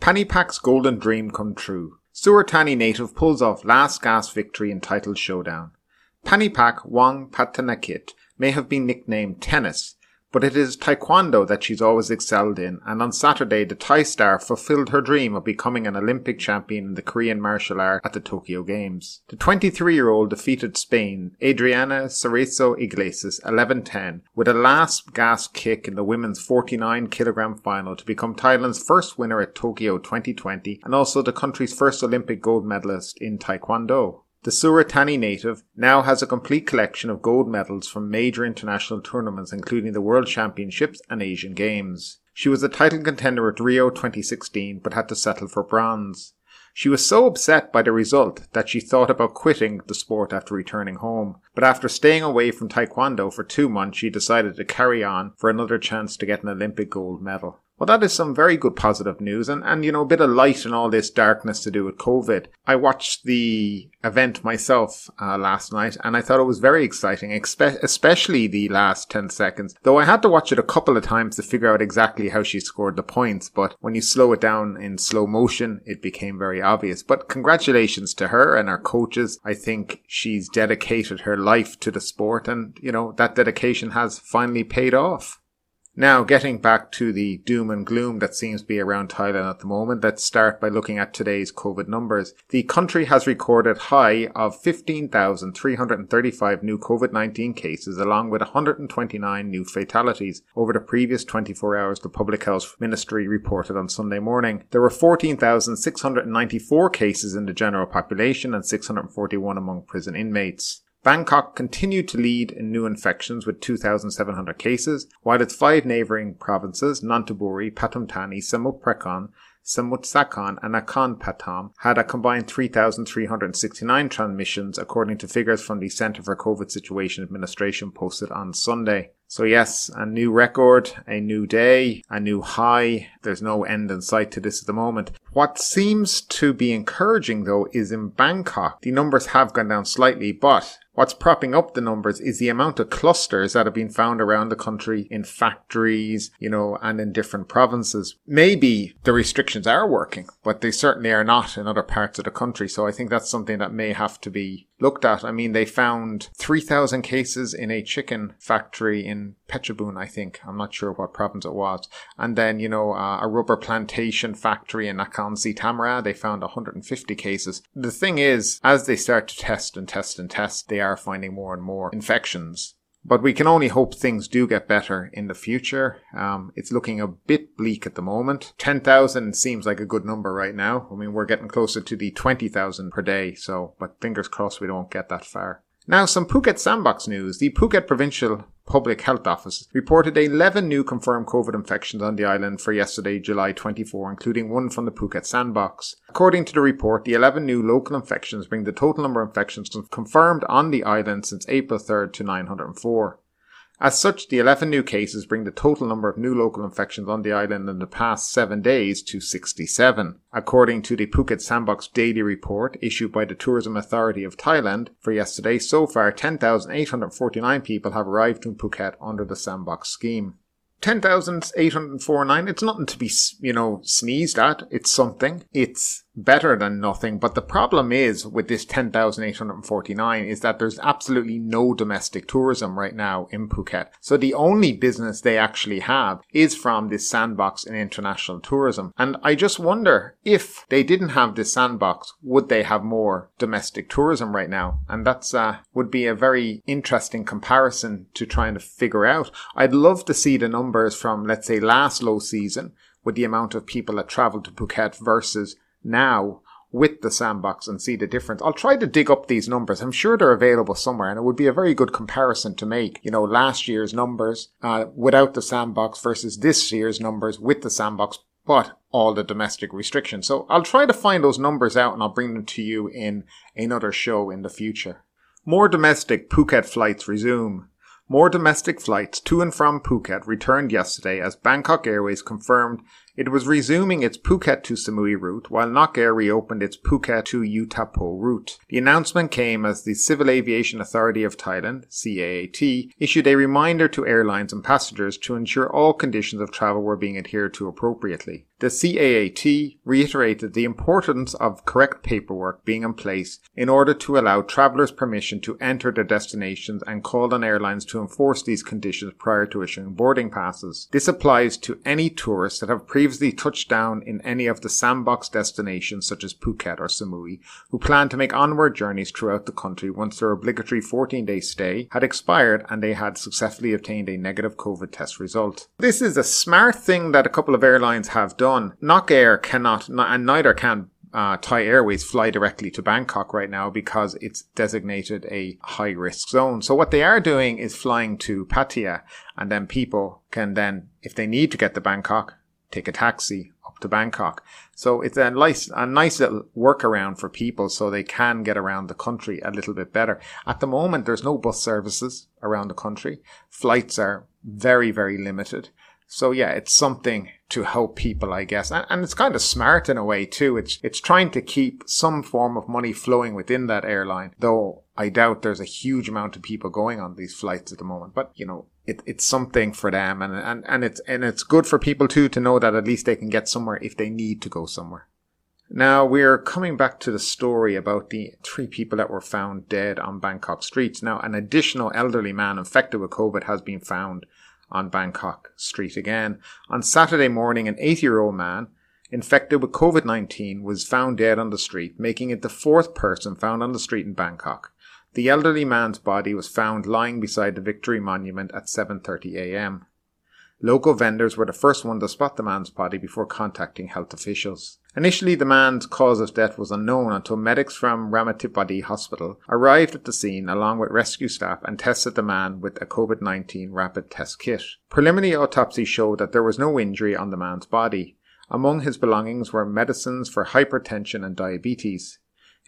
Panipak's golden dream come true. Surat Thani native pulls off last gasp victory in title showdown. Panipak Wongpattanakit may have been nicknamed Tennis, but it is taekwondo that she's always excelled in, and on Saturday the Thai star fulfilled her dream of becoming an Olympic champion in the Korean martial art at the Tokyo Games. The 23-year-old defeated Spain Adriana Cerezo Iglesias 11-10 with a last gasp kick in the women's 49 kilogram final to become Thailand's first winner at Tokyo 2020 and also the country's first Olympic gold medalist in taekwondo. The Surat Thani native now has a complete collection of gold medals from major international tournaments including the World Championships and Asian Games. She was a title contender at Rio 2016 but had to settle for bronze. She was so upset by the result that she thought about quitting the sport after returning home. But after staying away from Taekwondo for two months, she decided to carry on for another chance to get an Olympic gold medal. Well, that is some very good positive news and, and, you know, a bit of light in all this darkness to do with COVID. I watched the event myself uh, last night and I thought it was very exciting, expe- especially the last 10 seconds. Though I had to watch it a couple of times to figure out exactly how she scored the points, but when you slow it down in slow motion, it became very obvious. But congratulations to her and her coaches. I think she's dedicated her life to the sport and, you know, that dedication has finally paid off. Now, getting back to the doom and gloom that seems to be around Thailand at the moment, let's start by looking at today's COVID numbers. The country has recorded high of 15,335 new COVID-19 cases along with 129 new fatalities. Over the previous 24 hours, the Public Health Ministry reported on Sunday morning. There were 14,694 cases in the general population and 641 among prison inmates. Bangkok continued to lead in new infections with 2,700 cases, while its five neighbouring provinces, Nonthaburi, Pathumthani, Samut Prakan, Samut Sakhon, and Nakhon Pathom, had a combined 3,369 transmissions, according to figures from the Centre for COVID Situation Administration posted on Sunday. So yes, a new record, a new day, a new high. There's no end in sight to this at the moment. What seems to be encouraging though is in Bangkok, the numbers have gone down slightly, but What's propping up the numbers is the amount of clusters that have been found around the country in factories, you know, and in different provinces. Maybe the restrictions are working, but they certainly are not in other parts of the country. So I think that's something that may have to be looked at. I mean, they found 3,000 cases in a chicken factory in Phetchabun, I think. I'm not sure what province it was. And then, you know, uh, a rubber plantation factory in Nakhon Si Thammarat, they found 150 cases. The thing is, as they start to test and test and test, they are finding more and more infections. But we can only hope things do get better in the future. Um, it's looking a bit bleak at the moment. 10,000 seems like a good number right now. I mean, we're getting closer to the 20,000 per day. So, but fingers crossed we don't get that far. Now, some Phuket sandbox news. The Phuket Provincial Public Health Office reported 11 new confirmed COVID infections on the island for yesterday, July 24, including one from the Phuket sandbox. According to the report, the 11 new local infections bring the total number of infections confirmed on the island since April 3rd to 904. As such, the 11 new cases bring the total number of new local infections on the island in the past seven days to 67. According to the Phuket Sandbox Daily Report issued by the Tourism Authority of Thailand for yesterday, so far 10,849 people have arrived in Phuket under the Sandbox scheme. 10,849, it's nothing to be, you know, sneezed at. It's something. It's better than nothing. But the problem is with this 10,849 is that there's absolutely no domestic tourism right now in Phuket. So the only business they actually have is from this sandbox in international tourism. And I just wonder if they didn't have this sandbox, would they have more domestic tourism right now? And that's, uh, would be a very interesting comparison to trying to figure out. I'd love to see the numbers from, let's say, last low season with the amount of people that traveled to Phuket versus now with the sandbox and see the difference. I'll try to dig up these numbers. I'm sure they're available somewhere and it would be a very good comparison to make, you know, last year's numbers uh, without the sandbox versus this year's numbers with the sandbox but all the domestic restrictions. So I'll try to find those numbers out and I'll bring them to you in another show in the future. More domestic Phuket flights resume. More domestic flights to and from Phuket returned yesterday as Bangkok Airways confirmed it was resuming its Phuket to Samui route while Nok Air reopened its Phuket to U-Tapao route. The announcement came as the Civil Aviation Authority of Thailand, CAAT, issued a reminder to airlines and passengers to ensure all conditions of travel were being adhered to appropriately. The CAAT reiterated the importance of correct paperwork being in place in order to allow travellers permission to enter their destinations and called on airlines to enforce these conditions prior to issuing boarding passes. This applies to any tourists that have previously touched down in any of the sandbox destinations such as Phuket or Samui who plan to make onward journeys throughout the country once their obligatory 14 day stay had expired and they had successfully obtained a negative COVID test result. This is a smart thing that a couple of airlines have done done. Nok Air cannot, and neither can uh, Thai Airways fly directly to Bangkok right now because it's designated a high risk zone. So what they are doing is flying to Pattaya and then people can then, if they need to get to Bangkok, take a taxi up to Bangkok. So it's a nice, a nice little workaround for people so they can get around the country a little bit better. At the moment, there's no bus services around the country. Flights are very, very limited. So yeah, it's something to help people, I guess. And, and, it's kind of smart in a way too. It's, it's trying to keep some form of money flowing within that airline, though I doubt there's a huge amount of people going on these flights at the moment. But, you know, it, it's something for them and, and, and it's, and it's good for people too to know that at least they can get somewhere if they need to go somewhere. Now we're coming back to the story about the three people that were found dead on Bangkok streets. Now an additional elderly man infected with COVID has been found on Bangkok Street again. On Saturday morning, an 80 year old man infected with COVID 19 was found dead on the street, making it the fourth person found on the street in Bangkok. The elderly man's body was found lying beside the Victory Monument at 7:30 a.m. Local vendors were the first one to spot the man's body before contacting health officials. Initially, the man's cause of death was unknown until medics from Ramathibodi Hospital arrived at the scene along with rescue staff and tested the man with a COVID 19 rapid test kit. Preliminary autopsy showed that there was no injury on the man's body. Among his belongings were medicines for hypertension and diabetes.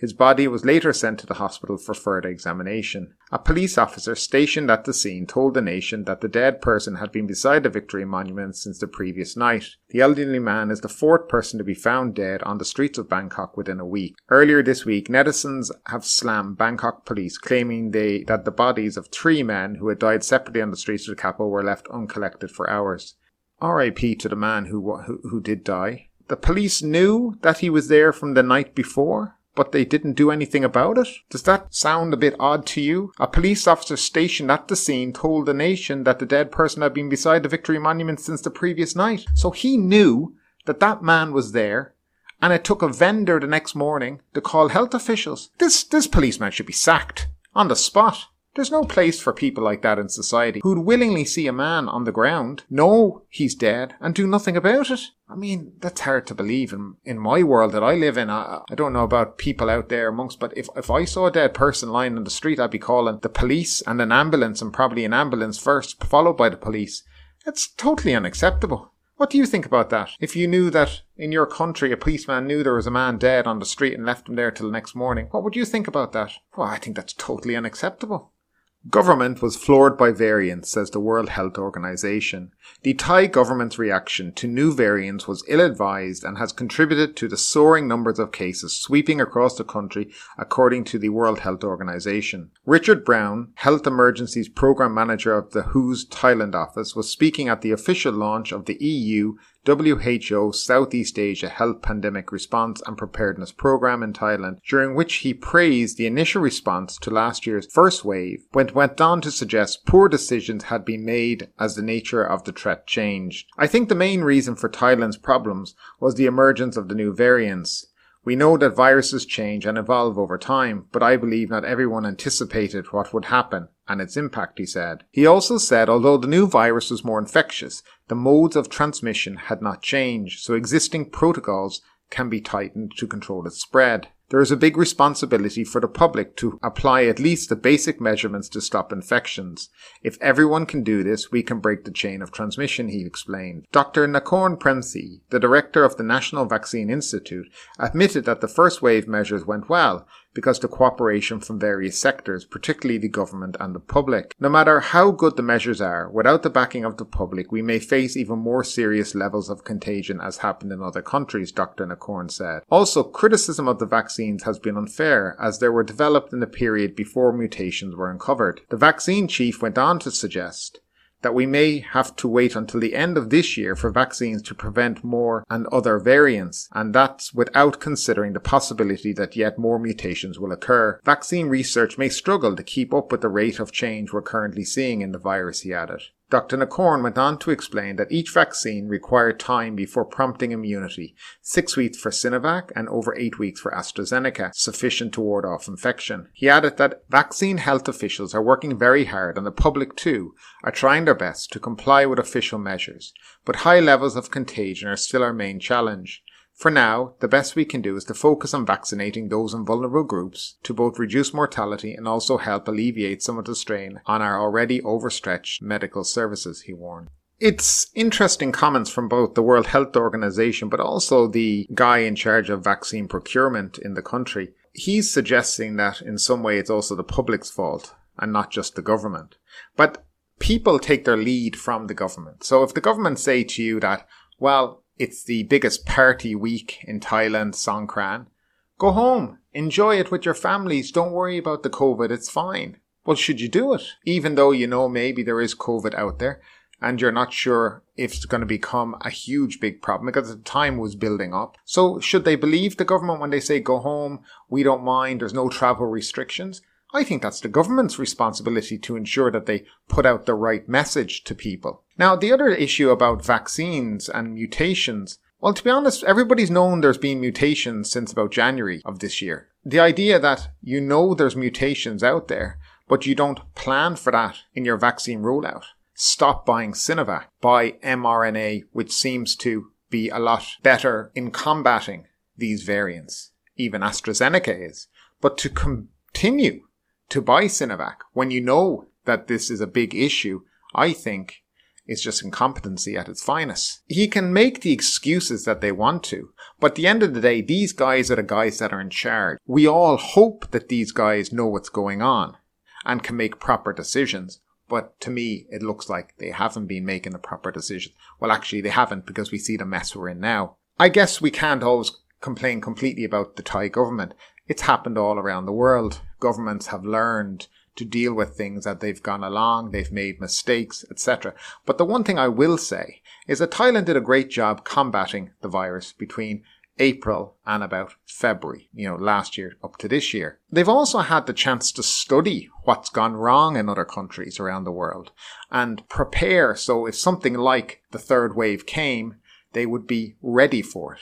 His body was later sent to the hospital for further examination. A police officer stationed at the scene told the nation that the dead person had been beside the Victory Monument since the previous night. The elderly man is the fourth person to be found dead on the streets of Bangkok within a week. Earlier this week, netizens have slammed Bangkok police, claiming they, that the bodies of three men who had died separately on the streets of the capital were left uncollected for hours. R.I.P. to the man who, who, who did die. The police knew that he was there from the night before but they didn't do anything about it? Does that sound a bit odd to you? A police officer stationed at the scene told the nation that the dead person had been beside the Victory Monument since the previous night. So he knew that that man was there and it took a vendor the next morning to call health officials. This, this policeman should be sacked on the spot. There's no place for people like that in society who'd willingly see a man on the ground, know he's dead, and do nothing about it. I mean, that's hard to believe in, in my world that I live in. I, I don't know about people out there amongst, but if, if I saw a dead person lying in the street, I'd be calling the police and an ambulance and probably an ambulance first, followed by the police. It's totally unacceptable. What do you think about that? If you knew that in your country a policeman knew there was a man dead on the street and left him there till the next morning, what would you think about that? Well, I think that's totally unacceptable. Government was floored by variants, says the World Health Organization. The Thai government's reaction to new variants was ill-advised and has contributed to the soaring numbers of cases sweeping across the country, according to the World Health Organization. Richard Brown, Health Emergencies Program Manager of the WHO's Thailand office, was speaking at the official launch of the EU WHO Southeast Asia Health Pandemic Response and Preparedness Program in Thailand, during which he praised the initial response to last year's first wave, but went on to suggest poor decisions had been made as the nature of the threat changed. I think the main reason for Thailand's problems was the emergence of the new variants. We know that viruses change and evolve over time, but I believe not everyone anticipated what would happen and its impact, he said. He also said although the new virus was more infectious, the modes of transmission had not changed, so existing protocols can be tightened to control its spread. there is a big responsibility for the public to apply at least the basic measurements to stop infections. If everyone can do this, we can break the chain of transmission, he explained. Dr. Nakorn Premsri, the director of the National Vaccine Institute, admitted that the first wave measures went well, because the cooperation from various sectors, particularly the government and the public. No matter how good the measures are, without the backing of the public, we may face even more serious levels of contagion as happened in other countries, Dr. Nakorn said. Also, criticism of the vaccines has been unfair as they were developed in the period before mutations were uncovered. The vaccine chief went on to suggest that we may have to wait until the end of this year for vaccines to prevent more and other variants, and that's without considering the possibility that yet more mutations will occur. Vaccine research may struggle to keep up with the rate of change we're currently seeing in the virus, he added. Dr. Nakorn went on to explain that each vaccine required time before prompting immunity, six weeks for Sinovac and over eight weeks for AstraZeneca, sufficient to ward off infection. He added that vaccine health officials are working very hard and the public too are trying their best to comply with official measures, but high levels of contagion are still our main challenge. For now, the best we can do is to focus on vaccinating those in vulnerable groups to both reduce mortality and also help alleviate some of the strain on our already overstretched medical services, he warned. It's interesting comments from both the World Health Organization, but also the guy in charge of vaccine procurement in the country. He's suggesting that in some way it's also the public's fault and not just the government. But people take their lead from the government. So if the government say to you that, well, it's the biggest party week in Thailand, Songkran. Go home. Enjoy it with your families. Don't worry about the COVID. It's fine. Well, should you do it? Even though you know maybe there is COVID out there and you're not sure if it's going to become a huge big problem because the time was building up. So should they believe the government when they say go home? We don't mind. There's no travel restrictions. I think that's the government's responsibility to ensure that they put out the right message to people. Now, the other issue about vaccines and mutations, well, to be honest, everybody's known there's been mutations since about January of this year. The idea that you know there's mutations out there, but you don't plan for that in your vaccine rollout. Stop buying Sinovac. Buy mRNA, which seems to be a lot better in combating these variants. Even AstraZeneca is. But to continue to buy Sinovac when you know that this is a big issue, I think is just incompetency at its finest. He can make the excuses that they want to, but at the end of the day, these guys are the guys that are in charge. We all hope that these guys know what's going on and can make proper decisions. But to me, it looks like they haven't been making the proper decisions. Well, actually, they haven't because we see the mess we're in now. I guess we can't always complain completely about the Thai government. It's happened all around the world. Governments have learned to deal with things as they've gone along, they've made mistakes, etc. But the one thing I will say is that Thailand did a great job combating the virus between April and about February, you know, last year up to this year. They've also had the chance to study what's gone wrong in other countries around the world and prepare so if something like the third wave came, they would be ready for it.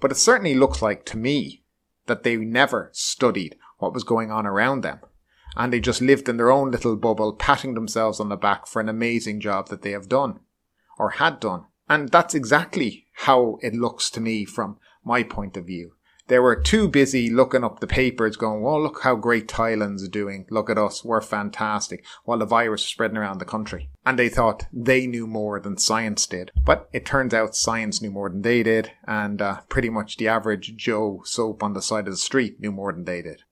But it certainly looks like to me that they never studied what was going on around them. And they just lived in their own little bubble, patting themselves on the back for an amazing job that they have done or had done. And that's exactly how it looks to me from my point of view. They were too busy looking up the papers going, oh, look how great Thailand's doing. Look at us. We're fantastic. While the virus was spreading around the country. And they thought they knew more than science did. But it turns out science knew more than they did. And uh, pretty much the average Joe soap on the side of the street knew more than they did.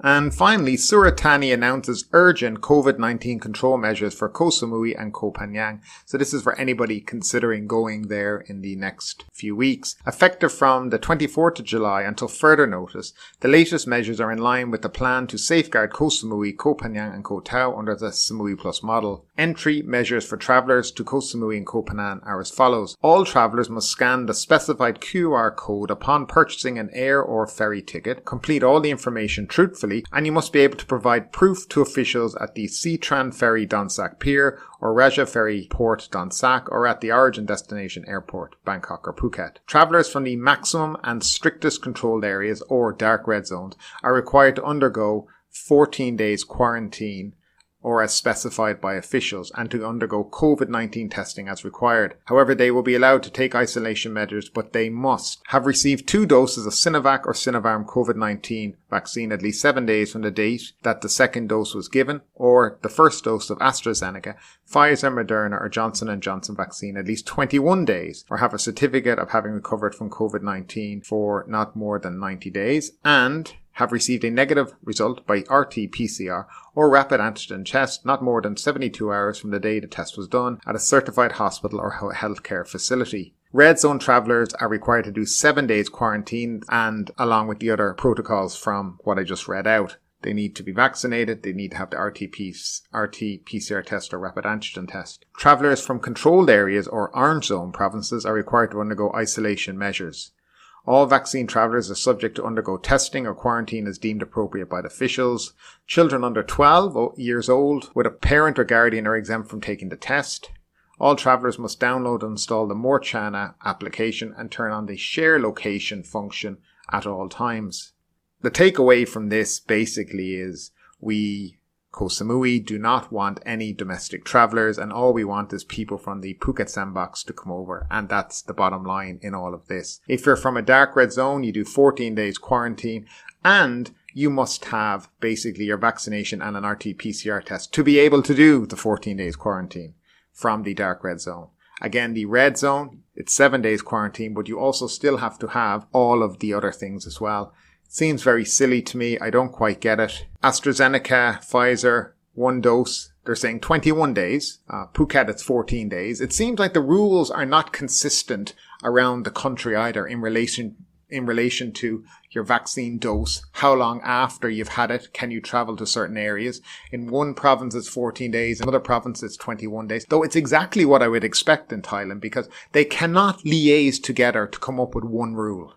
And finally, Surat Thani announces urgent COVID-19 control measures for Koh Samui and Koh Phangan. So this is for anybody considering going there in the next few weeks. Effective from the 24th of July until further notice, the latest measures are in line with the plan to safeguard Koh Samui, Koh Phangan and Koh Tao under the Samui Plus model. Entry measures for travellers to Koh Samui and Koh Phangan are as follows. All travellers must scan the specified QR code upon purchasing an air or ferry ticket, complete all the information truthfully and you must be able to provide proof to officials at the Seatran Ferry Don Sak Pier or Raja Ferry Port Don Sak or at the origin destination airport, Bangkok or Phuket. Travellers from the maximum and strictest controlled areas or dark red zones are required to undergo 14 days quarantine or as specified by officials and to undergo COVID-19 testing as required. However, they will be allowed to take isolation measures, but they must have received two doses of Sinovac or Sinopharm COVID-19 vaccine at least seven days from the date that the second dose was given, or the first dose of AstraZeneca, Pfizer, Moderna, or Johnson & Johnson vaccine at least 21 days, or have a certificate of having recovered from COVID-19 for not more than 90 days, and have received a negative result by RT-PCR or rapid antigen test not more than 72 hours from the day the test was done at a certified hospital or healthcare facility. Red zone travellers are required to do seven days quarantine and along with the other protocols from what I just read out. They need to be vaccinated. They need to have the RT-PCR test or rapid antigen test. Travellers from controlled areas or orange zone provinces are required to undergo isolation measures. All vaccine travellers are subject to undergo testing or quarantine as deemed appropriate by the officials. Children under 12 years old with a parent or guardian are exempt from taking the test. All travellers must download and install the Morchana application and turn on the share location function at all times. The takeaway from this basically is we Koh Samui do not want any domestic travellers and all we want is people from the Phuket sandbox to come over and that's the bottom line in all of this. If you're from a dark red zone, you do 14 days quarantine and you must have basically your vaccination and an RT-PCR test to be able to do the 14 days quarantine from the dark red zone. Again, the red zone, it's seven days quarantine, but you also still have to have all of the other things as well. Seems very silly to me. I don't quite get it. AstraZeneca, Pfizer, one dose. They're saying 21 days. Uh, Phuket, it's 14 days. It seems like the rules are not consistent around the country either in relation in relation to your vaccine dose, how long after you've had it can you travel to certain areas. In one province it's 14 days, in another province it's 21 days. Though it's exactly what I would expect in Thailand because they cannot liaise together to come up with one rule.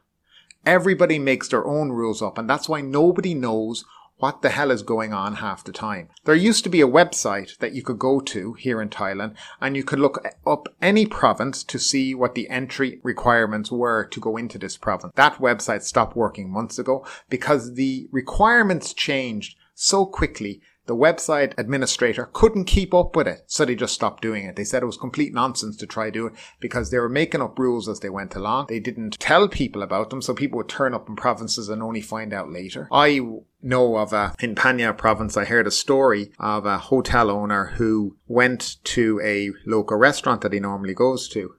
Everybody makes their own rules up, and that's why nobody knows what the hell is going on half the time. There used to be a website that you could go to here in Thailand and you could look up any province to see what the entry requirements were to go into this province. That website stopped working months ago because the requirements changed so quickly the website administrator couldn't keep up with it, so they just stopped doing it. They said it was complete nonsense to try do it because they were making up rules as they went along. They didn't tell people about them, so people would turn up in provinces and only find out later. I know of a, in Phang province, I heard a story of a hotel owner who went to a local restaurant that he normally goes to.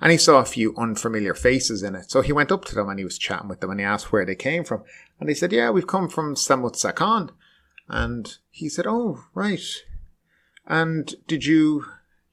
And he saw a few unfamiliar faces in it. So he went up to them and he was chatting with them and he asked where they came from. And they said, yeah, we've come from Samut Sakhon. And he said, Oh, right. And did you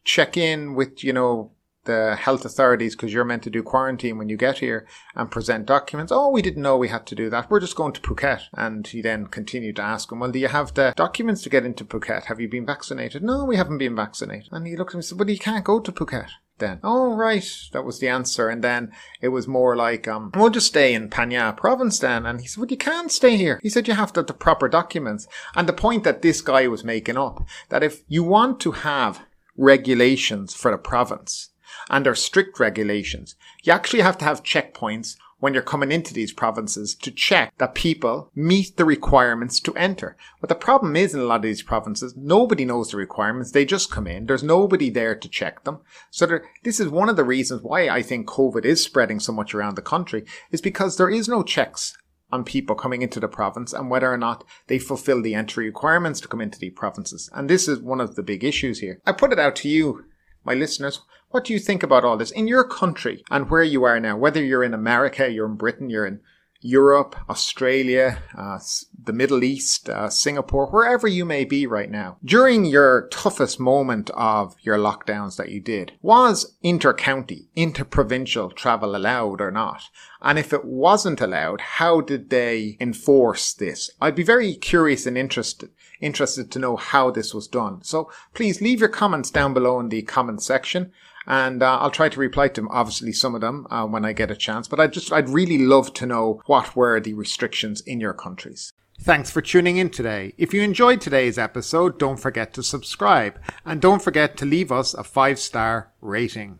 check in with, you know, the health authorities because you're meant to do quarantine when you get here and present documents. Oh, we didn't know we had to do that. We're just going to Phuket. And he then continued to ask him, Well, do you have the documents to get into Phuket? Have you been vaccinated? No, we haven't been vaccinated. And he looked at me and said, But you can't go to Phuket then. Oh, right. That was the answer. And then it was more like, um, we'll just stay in Phang Nga province then. And he said, well, you can't stay here. He said, you have to have the proper documents. And the point that this guy was making up, that if you want to have regulations for the province, and are strict regulations, you actually have to have checkpoints when you're coming into these provinces to check that people meet the requirements to enter. But the problem is in a lot of these provinces, nobody knows the requirements. They just come in. There's nobody there to check them. So there, this is one of the reasons why I think COVID is spreading so much around the country is because there is no checks on people coming into the province and whether or not they fulfill the entry requirements to come into the provinces. And this is one of the big issues here. I put it out to you, my listeners. What do you think about all this in your country and where you are now? Whether you're in America, you're in Britain, you're in Europe, Australia, uh, the Middle East, uh, Singapore, wherever you may be right now. During your toughest moment of your lockdowns that you did, was inter-county, inter-provincial travel allowed or not? And if it wasn't allowed, how did they enforce this? I'd be very curious and interested interested to know how this was done. So please leave your comments down below in the comment section and uh, I'll try to reply to obviously some of them uh, when I get a chance. But I just I'd really love to know what were the restrictions in your countries. Thanks for tuning in today. If you enjoyed today's episode, don't forget to subscribe and don't forget to leave us a five star rating.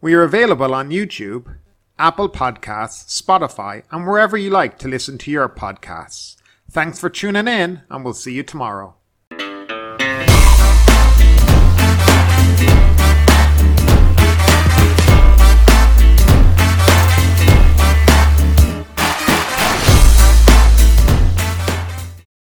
We are available on YouTube, Apple Podcasts, Spotify, and wherever you like to listen to your podcasts. Thanks for tuning in, and we'll see you tomorrow.